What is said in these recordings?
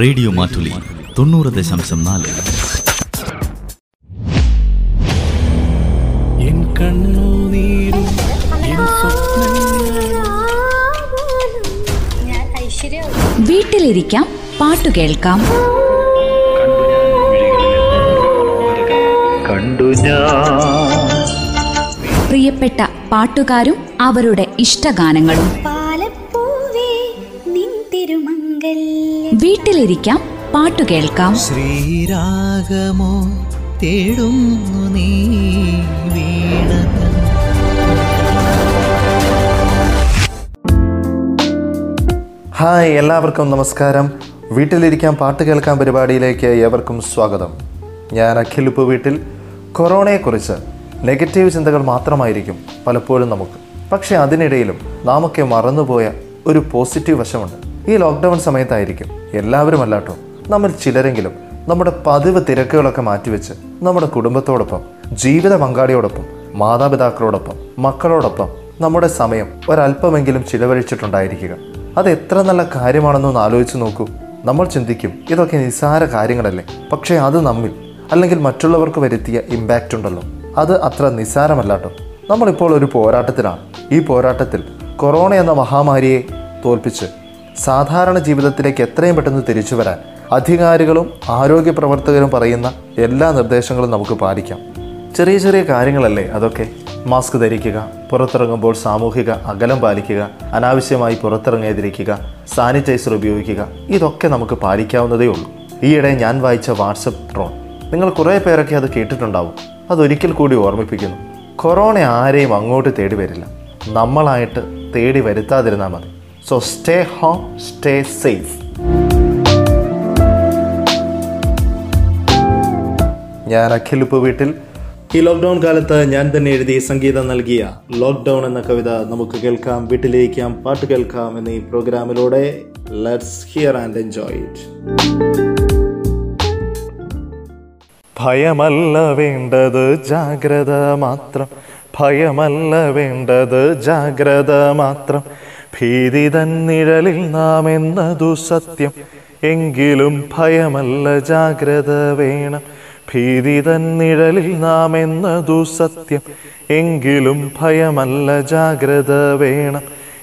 Radio Mattoli തൊണ്ണൂറ് ദശാംശം നാല്. എൻ എൻ സ്വപ്നങ്ങളും ഞാൻ ഐശ്വര്യ വീട്ടിലിരിക്കാം പാട്ടു കേൾക്കാം. കണ്ടു ഞാൻ. പ്രിയപ്പെട്ട പാട്ടുകാരും അവരുടെ ഇഷ്ടഗാനങ്ങളും. വീട്ടിലിരിക്കാം പാട്ടു കേൾക്കാം. ശ്രീരാഗമോ തേടുന്നു നീ വീണത. ഹായ് എല്ലാവർക്കും നമസ്കാരം. വീട്ടിലിരിക്കാൻ പാട്ട് കേൾക്കാൻ പരിപാടിയിലേക്ക് ഏവർക്കും സ്വാഗതം. ഞാൻ അഖിൽ ഉപ്പ് വീട്ടിൽ. കൊറോണയെക്കുറിച്ച് നെഗറ്റീവ് ചിന്തകൾ മാത്രമായിരിക്കും പലപ്പോഴും നമുക്ക്. പക്ഷേ അതിനിടയിലും നാമൊക്കെ മറന്നുപോയ ഒരു പോസിറ്റീവ് വശമുണ്ട്. ഈ ലോക്ക്ഡൗൺ സമയത്തായിരിക്കും. എല്ലാവരും അല്ലാട്ടോ നമ്മൾ ചിലരെങ്കിലും നമ്മുടെ പതിവ് തിരക്കുകളൊക്കെ മാറ്റിവെച്ച് നമ്മുടെ കുടുംബത്തോടൊപ്പം ജീവിത പങ്കാളിയോടൊപ്പം മാതാപിതാക്കളോടൊപ്പം മക്കളോടൊപ്പം നമ്മുടെ സമയം ഒരല്പമെങ്കിലും ചിലവഴിച്ചിട്ടുണ്ടായിരിക്കുക. അത് എത്ര നല്ല കാര്യമാണെന്നൊന്ന് ആലോചിച്ച് നോക്കൂ. നമ്മൾ ചിന്തിക്കും ഇതൊക്കെ നിസ്സാര കാര്യങ്ങളല്ലേ. പക്ഷേ അത് നമ്മിൽ അല്ലെങ്കിൽ മറ്റുള്ളവർക്ക് വരുത്തിയ ഇമ്പാക്റ്റ് ഉണ്ടല്ലോ. അത് അത്ര നിസ്സാരമല്ലാട്ടോ. നമ്മളിപ്പോൾ ഒരു പോരാട്ടത്തിലാണ്. ഈ പോരാട്ടത്തിൽ കൊറോണ എന്ന മഹാമാരിയെ തോൽപ്പിച്ച് സാധാരണ ജീവിതത്തിലേക്ക് എത്രയും പെട്ടെന്ന് തിരിച്ചു വരാൻ അധികാരികളും ആരോഗ്യ പ്രവർത്തകരും പറയുന്ന എല്ലാ നിർദ്ദേശങ്ങളും നമുക്ക് പാലിക്കാം. ചെറിയ ചെറിയ കാര്യങ്ങളല്ലേ അതൊക്കെ? മാസ്ക് ധരിക്കുക പുറത്തിറങ്ങുമ്പോൾ സാമൂഹിക അകലം പാലിക്കുക അനാവശ്യമായി പുറത്തിറങ്ങാതിരിക്കുക സാനിറ്റൈസർ ഉപയോഗിക്കുക ഇതൊക്കെ നമുക്ക് പാലിക്കാവുന്നതേ ഉള്ളൂ. ഈയിടെ ഞാൻ വായിച്ച വാട്സപ്പ് ട്രോൺ നിങ്ങൾ കുറേ പേരൊക്കെ അത് കേട്ടിട്ടുണ്ടാവും. അതൊരിക്കൽ കൂടി ഓർമ്മിപ്പിക്കുന്നു. കൊറോണ ആരെയും അങ്ങോട്ട് തേടി വരില്ല. നമ്മളായിട്ട് തേടി വരുത്താതിരുന്നാൽ മതി. So stay home stay safe ഞാൻ അഖിൽ ഉപ്പ് വീട്ടിൽ. ഈ ലോക്ക്ഡൗൺ കാലത്ത് ഞാൻ തന്നെ എഴുതി സംഗീതം നൽകിയ ലോക്ക്ഡൗൺ എന്ന കവിത നമുക്ക് കേൾക്കാം വീട്ടിലിരിക്കാം പാട്ട് കേൾക്കാം എന്ന ഈ പ്രോഗ്രാമിലൂടെ let's hear and enjoy it ഭയമല്ല വേണ്ടത് ജാഗ്രത മാത്രം. ഭയമല്ല വേണ്ടത് ജാഗ്രത മാത്രം. ഭീതി നിഴലിൽ നാം എന്നതു സത്യം. എങ്കിലും ഭയമല്ല ജാഗ്രത വേണം. ഭീതി നിഴലിൽ നാം എന്നതു സത്യം. എങ്കിലും ഭയമല്ല ജാഗ്രത വേണം.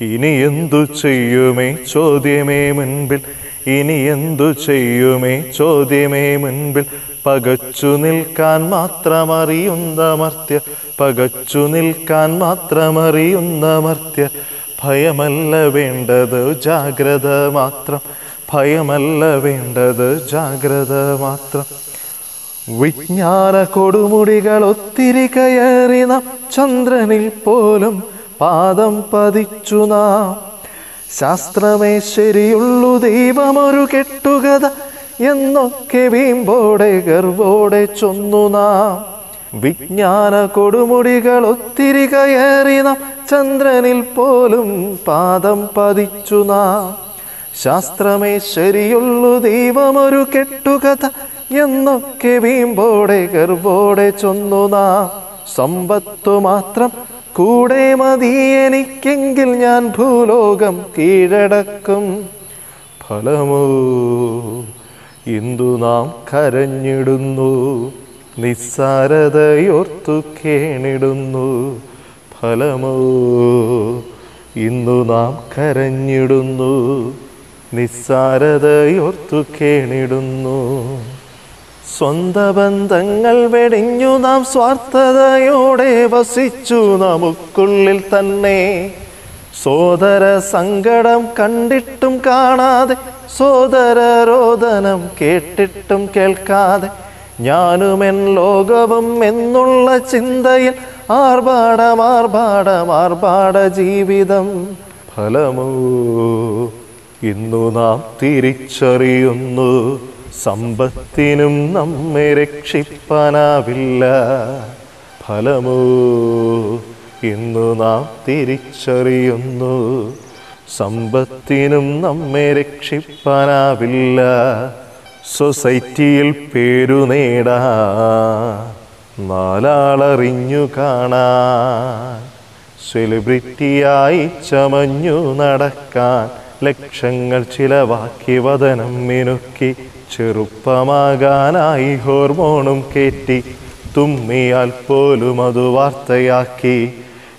ഇനി എന്തു ചെയ്യുമേ? ചോദ്യമേ മുൻപിൽ. ഇനി എന്തു ചെയ്യുമേ? ചോദ്യമേ മുൻപിൽ. പകച്ചു നിൽക്കാൻ മാത്രമറിയുന്ന മർത്യ പകച്ചു നിൽക്കാൻ മാത്രമറിയുന്ന മർത്യ ഭയമല്ല വേണ്ടത് ജാഗ്രത മാത്രം. ഭയമല്ല വേണ്ടത് ജാഗ്രത മാത്രം. വിജ്ഞാന കൊടുമുടികൾ ഒത്തിരി കയറി നാം. ചന്ദ്രനിൽ പോലും പാദം പതിച്ചു നാം. ശാസ്ത്രമേ ശരിയുള്ളു ദൈവമൊരു കെട്ടുകഥ. എന്നൊക്കെ വീമ്പോടെ ഗർവോടെ ചൊന്നു നാം. വിജ്ഞാന കൊടുമുടികൾ ഒത്തിരി കയറി നാം. ചന്ദ്രനിൽ പോലും പാദം പതിച്ചു നാം. ശാസ്ത്രമേ ശരിയുള്ളു ദൈവമൊരു കെട്ടുകഥ എന്നൊക്കെ വീമ്പോടെ ഗർവോടെ ചൊന്നു സമ്പത്തു മാത്രം കൂടെ മതി എനിക്കെങ്കിൽ ഞാൻ ഭൂലോകം കീഴടക്കും. ഫലമോ ഇന്ദു നാം കരഞ്ഞിടുന്നു നിസ്സാരതയോർത്തു കേണിടുന്നു. ഫലമോ? ഇന്നു നാം കരഞ്ഞിടുന്നു നിസ്സാരതയോർത്തു കേണിടുന്നു. സ്വന്ത ബന്ധങ്ങൾ വെടിഞ്ഞു നാം സ്വാർത്ഥതയോടെ വസിച്ചു നമുക്കുള്ളിൽ തന്നെ സോദര സങ്കടം കണ്ടിട്ടും കാണാതെ സോദര രോദനം കേട്ടിട്ടും കേൾക്കാതെ ഞാനുമെൻ ലോകവും എന്നുള്ള ചിന്തയിൽ ആർഭാടം ആർഭാടം ആർഭാട ജീവിതം ഫലമോ? ഇന്നു നാം തിരിച്ചറിയുന്നു സമ്പത്തിനും നമ്മെ രക്ഷിപ്പാനാവില്ല. ഫലമോ? ഇന്നു നാം തിരിച്ചറിയുന്നു സമ്പത്തിനും നമ്മെ രക്ഷിപ്പാനാവില്ല. സൊസൈറ്റിയിൽ പേരു നേടാ. നാലാളറിഞ്ഞു കാണാൻ. സെലിബ്രിറ്റിയായി ചമഞ്ഞു നടക്കാൻ. ലക്ഷങ്ങൾ ചിലവാക്കി വതനം മിനുക്കി. ചെറുപ്പമാകാനായി ഹോർമോണും കയറ്റി തുമ്മിയാൽ പോലും അത് വാർത്തയാക്കി.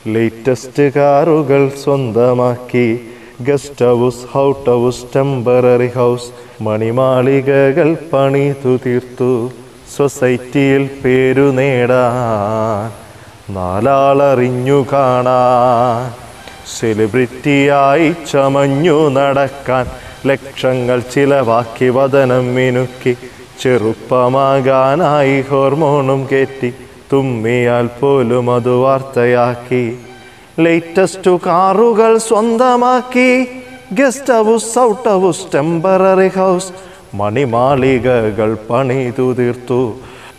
ലേറ്റസ്റ്റ് കാറുകൾ സ്വന്തമാക്കി. Guest house out house temporary house മണിമാളികകൾ പണിതു തീർത്തു സൊസൈറ്റിയിൽ പേരു നേടാൻ നാലാളറിഞ്ഞു കാണാൻ സെലിബ്രിറ്റിയായി ചമഞ്ഞു നടക്കാൻ ലക്ഷങ്ങൾ ചിലവാക്കി വതനം മിനുക്കി ചെറുപ്പമാകാനായി ഹോർമോണും കയറ്റി തുമ്മിയാൽ പോലും അത് വാർത്തയാക്കി. ലേറ്റസ്റ്റ് കാറുകൾ സ്വന്തമാക്കി. Guest house out house temporary house മണിമാളികകൾ പണിതു തീർത്തു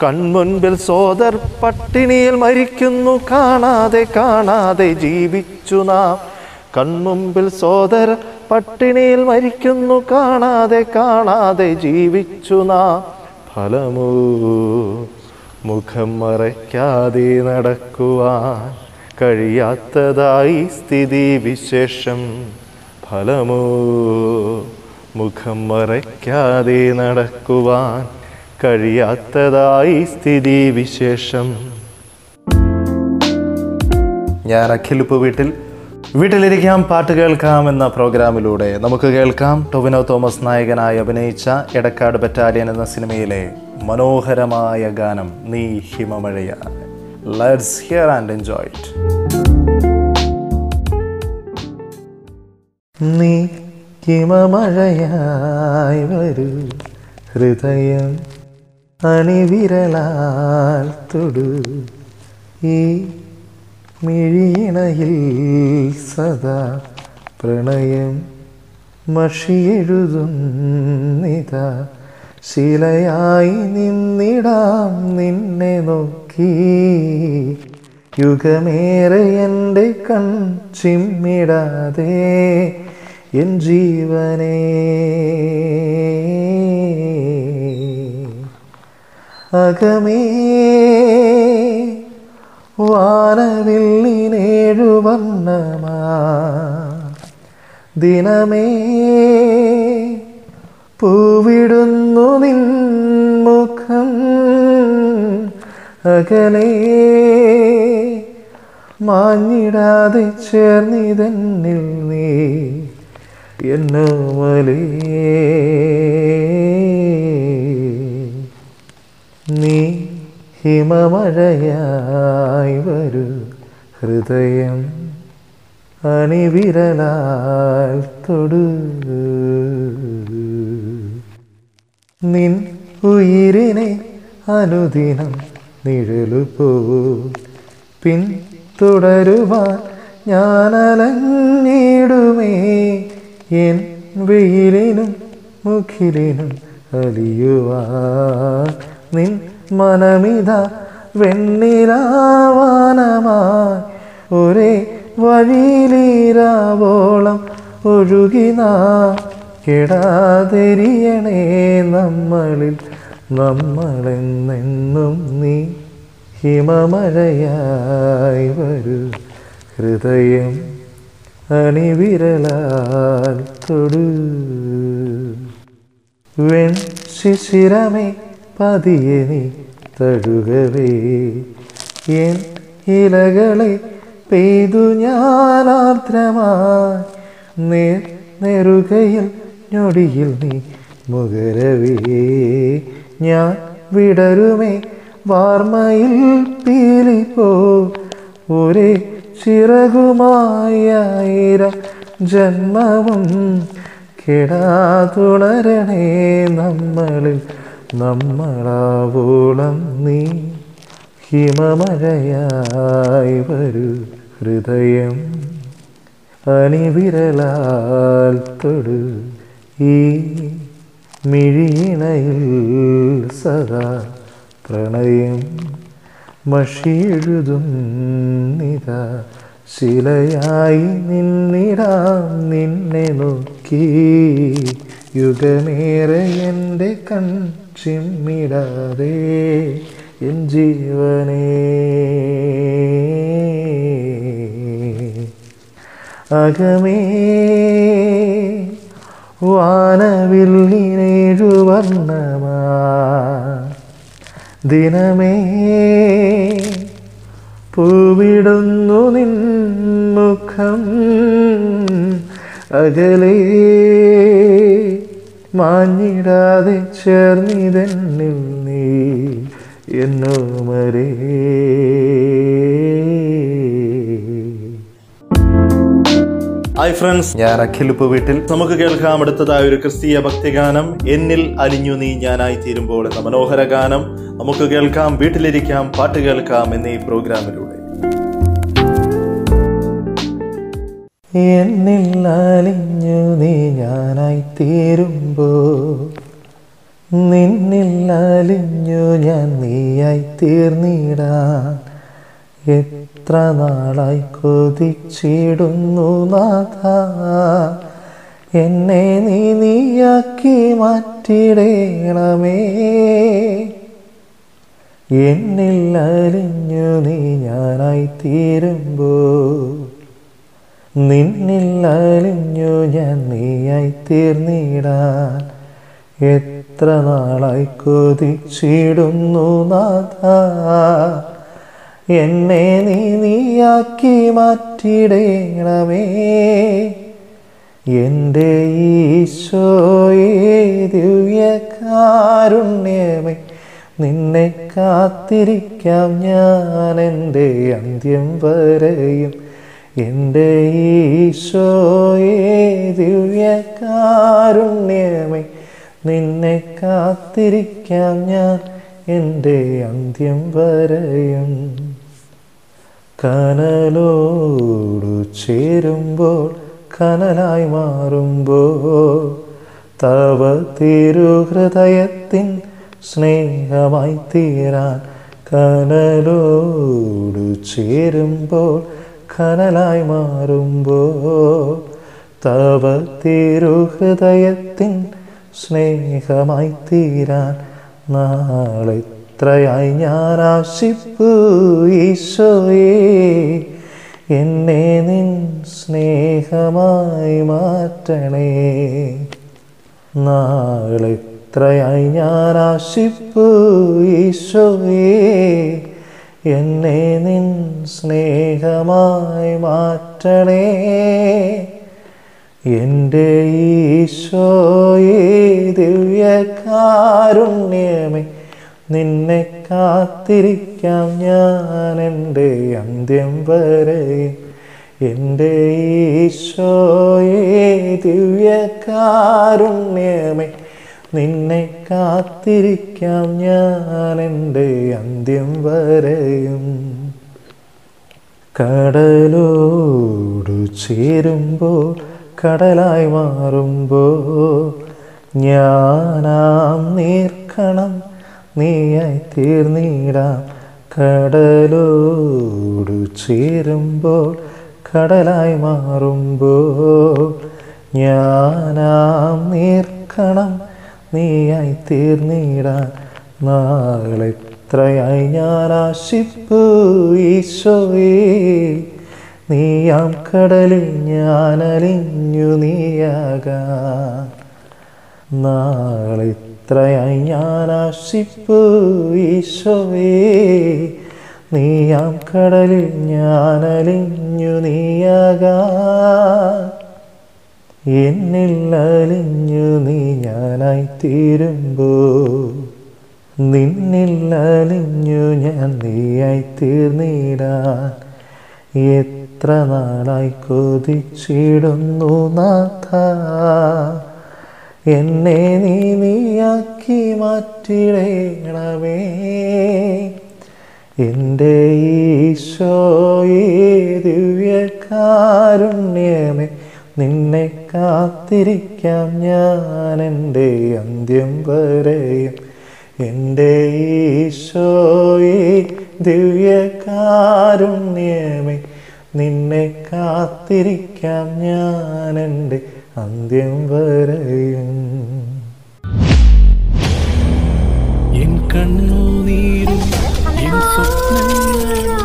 കൺമുൻപിൽ സോദർ പട്ടിണിയിൽ മരിക്കുന്നു. കാണാതെ കാണാതെ ജീവിച്ചു നാം. കൺമുമ്പിൽ സോദർ പട്ടിണിയിൽ മരിക്കുന്നു. കാണാതെ കാണാതെ ജീവിച്ചു നാം. ഫലമോ മുഖം മറയ്ക്കാതെ നടക്കുവാൻ കഴിയാത്തതായി സ്ഥിതി വിശേഷം. ഫലമോ മുഖം മറയ്ക്കാതെ നടക്കുവാൻ കഴിയാത്തതായി സ്ഥിതി വിശേഷം. ഞാൻ അഖിലിപ്പ് വീട്ടിൽ വീട്ടിലിരിക്കാം പാട്ട് കേൾക്കാം എന്ന പ്രോഗ്രാമിലൂടെ നമുക്ക് കേൾക്കാം. ടൊവിനോ തോമസ് നായകനായി അഭിനയിച്ച എടക്കാട് ബറ്റാലിയൻ എന്ന സിനിമയിലെ മനോഹരമായ ഗാനം നീ ഹിമമഴയ. Let's hear and enjoy it നീ ഹിമമഴയായി വരൂ. ഹൃദയം അണിവിരലാൽ തൊടു. ഈ മിഴിയിണയിൽ സദാ പ്രണയം മഷിയെഴുതും നിതാ ശിലയായി നിന്നിടാം നിന്നെ നോക്കി. യുഗമേറെ എന്റെ കൺ ചിമ്മിടാതെ എൻ ജീവനേ. അകമേ വാനവില്ലിനേഴു വർണമാ. ദിനമേ പൂവിടുന്നു നിൻ മുഖം. അകലേ മാഞ്ഞിടാതെ ചേർന്നിതന്നിൽ നീ. എന്നോമലേ നീ ഹിമമഴയായി വരൂ. ഹൃദയം അണിവിരലാൽ തൊടു. നിൻ ഉയിരിനെ അനുദിനം നിഴലു പോ. പിൻ തുടരുവാൻ ഞാനലഞ്ഞിടുമേ. എൻ വെയിലിനും മുഖിലിനും അലിയുവാൻ നിൻ മനമിത വെണ്ണിലാവാനമായി ഒരേ വഴിയിലീരാവോളം ഒഴുകിന കെടാതെരിയണേ നമ്മളിൽ നമ്മളെന്നെന്നും നീ ഹിമമഴയായി വരൂ. ഹൃദയം അണിവിരലാൽ തൊടു. വെൺ ശിശിരമേ പതിയെ നീ തഴുകവേ. എൻ ഇലകളെ പെയ്തു ഞാനാർദ്രമായി നേർ നെറുകയിൽ ഞൊടിയിൽ നീ മുകരവേ. ഞാൻ വിടരുമേ വാർമയിൽ പീലിപ്പോ. ഒരേ ചിറകുമായിരം ജന്മവും കിടാതുണരണേ നമ്മളിൽ നമ്മളാവോളം നീ. ഹിമമഴയായി വരൂ ഹൃദയം അണിവിരലാൽ തൊടു ഈ മിഴിയിണയിൽ സദാ പ്രണയം. മഷിയെഴുതും നിതാ ശിലയായി നിന്നിടാം നിന്നെ നോക്കി. യുഗമേറെ എന്റെ കൺ ചിമ്മിടാതെ എൻ ജീവനേ. അകമേ വാനവില്ലിനേഴുവർണമാ. ദിനമേ പൂവിടുന്നു നിൻ മുഖം അകലേ. മാഞ്ഞിടാതെ ചേർന്നിതെന്നിൽ നീ എന്നോ ഹായ് ഫ്രണ്ട്സ് ഞാൻ അഖിലുപ്പ് വീട്ടിൽ. നമുക്ക് കേൾക്കാം അടുത്തതായ ഒരു ക്രിസ്തീയ ഭക്തിഗാനം. എന്നിൽ അലിഞ്ഞു നീ ഞാനായി തീരുമ്പോൾ എന്ന മനോഹര ഗാനം. നമുക്ക് കേൾക്കാം വീട്ടിലിരിക്കാം പാട്ട് കേൾക്കാം എന്നീ പ്രോഗ്രാമിലൂടെ. എന്നിൽ അലിഞ്ഞു നീ ഞാനായി തീരുമ്പോ നിന്നിൽ അലിഞ്ഞു ഞാൻ നീയായി തീർന്നിടാൻ എത്ര നാളായി കൊതിച്ചിടുന്നു നാഥ. എന്നെ നീ നീയാക്കി മാറ്റിടേണമേ. എന്നിൽ അലിഞ്ഞു നീ ഞാനായി തീരുമ്പോ. നിന്നിൽ അലിഞ്ഞു ഞാൻ നീയായി തീർന്നിടാൻ എത്ര നാളായി കൊതിച്ചിടുന്നു നാഥ. എന്നെ നീ നീയാക്കി മാറ്റിടേണമേ. എന്റെ ഈശോയേദിവ്യകാരുണ്യമേ നിന്നെ കാത്തിരിക്കാം ഞാൻ എന്റെ അന്ത്യം വരെയും. എന്റെ ഈശോയേദിവ്യകാരുണ്യമേ നിന്നെ കാത്തിരിക്കാം ഞാൻ എന്റെ അന്ത്യം വരെയും. കനലോടു ചേരുമ്പോൾ കനലായി മാറുമ്പോൾ തവ തിരുഹൃദയത്തിൻ സ്നേഹമായി തീരാൻ കനലോടു ചേരുമ്പോൾ കനലായി മാറുമ്പോൾ തവ തിരുഹൃദയത്തിൻ സ്നേഹമായി തീരാൻ നാളെത്രയായി ഞാൻ ആശിപ്പു ഈശോയെ? എന്നെ നിൻ സ്നേഹമായി മാറ്റണേ. നാളെത്രയായി ഞാൻ ആശിപ്പു ഈശോയെ? എന്നെ നിൻ സ്നേഹമായി മാറ്റണേ. എന്റെ ഈശോയേ ദിവ്യകാരുണ്യമേ നിന്നെ കാത്തിരിക്കാം ഞാൻ എന്റെ അന്ത്യം വരെ. എന്റെ ഈശോയേ ദിവ്യകാരുണ്യമേ നിന്നെ കാത്തിരിക്കാം ഞാൻ എന്റെ അന്ത്യം വരെയും. കടലോടു ചേരുമ്പോൾ കടലായി മാറുമ്പോൾ ഞാനാം നീർക്കണം നീയായി തീർന്നിടാം. കടലോടു ചേരുമ്പോൾ കടലായി മാറുമ്പോൾ ഞാനാം നീർക്കണം. നീയായി തീർന്നിടാൻ നാളെത്രയായി ഞാൻ ആശിപ്പു ഈശോയേ നീയാം കടലിൽ ഞാനലിഞ്ഞു അലിഞ്ഞു നീയാകാൻ നാളെത്രയായി ഞാൻ ആശിപ്പു ഈശോയേ നീയാം കടലിൽ ഞാൻ അലിഞ്ഞു നീയാകാൻ എന്നിൽ അലിഞ്ഞു നീ ഞാനായി തീരുമ്പോ? നിന്നിൽ അലിഞ്ഞു ഞാൻ നീയായി തീർന്നിടാൻ എത്ര നാളായി കൊതിച്ചിടുന്നു നാഥ? എന്നെ നീ നീയാക്കി മാറ്റിടേണമേ. എന്റെ ഈശോയേ ദിവ്യകാരുണ്യമേ നിന്നെ കാത്തിരിക്കാം ഞാൻ എന്റെ അന്ത്യം വരെയും. എന്റെ ഈശോയേ ദിവ്യകാരുണ്യമേ നിന്നെ കാത്തിരിക്കാം ഞാൻ എന്റെ അന്ത്യം വരെയും. എൻ എൻ സ്വപ്നങ്ങളും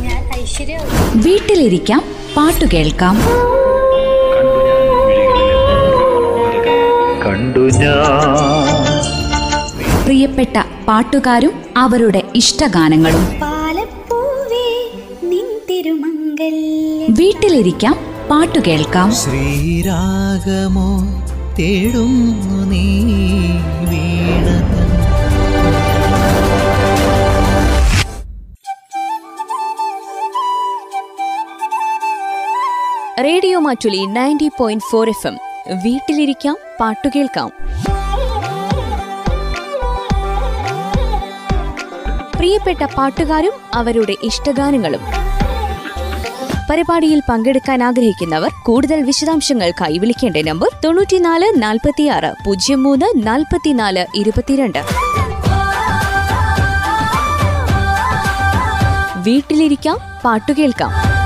ഞാൻ ഐശ്വര്യ വീട്ടിലിരിക്കാം പാട്ടു കേൾക്കാം. കണ്ടു പ്രിയപ്പെട്ട പാട്ടുകാരും അവരുടെ ഇഷ്ടഗാനങ്ങളും. വീട്ടിലിരിക്കാം പാട്ടു കേൾക്കാം. ശ്രീരാഗമോ തേടുന്നു നീ വീണതൻ radio Mattoli ninety point four F M. വീട്ടിലിരിക്കാം പാട്ടുകേൾക്കാം പ്രിയപ്പെട്ട പാട്ടുകാരും അവരുടെ ഇഷ്ടഗാനങ്ങളും. പരിപാടിയിൽ പങ്കെടുക്കാൻ ആഗ്രഹിക്കുന്നവർ കൂടുതൽ വിശദാംശങ്ങൾക്കായി വിളിക്കേണ്ട നമ്പർ തൊണ്ണൂറ്റിനാല് നാൽപ്പത്തിയാറ് പൂജ്യം മൂന്ന് നാൽപ്പത്തിനാല് ഇരുപത്തിരണ്ട്. വീട്ടിലിരിക്കാം പാട്ടുകേൾക്കാം.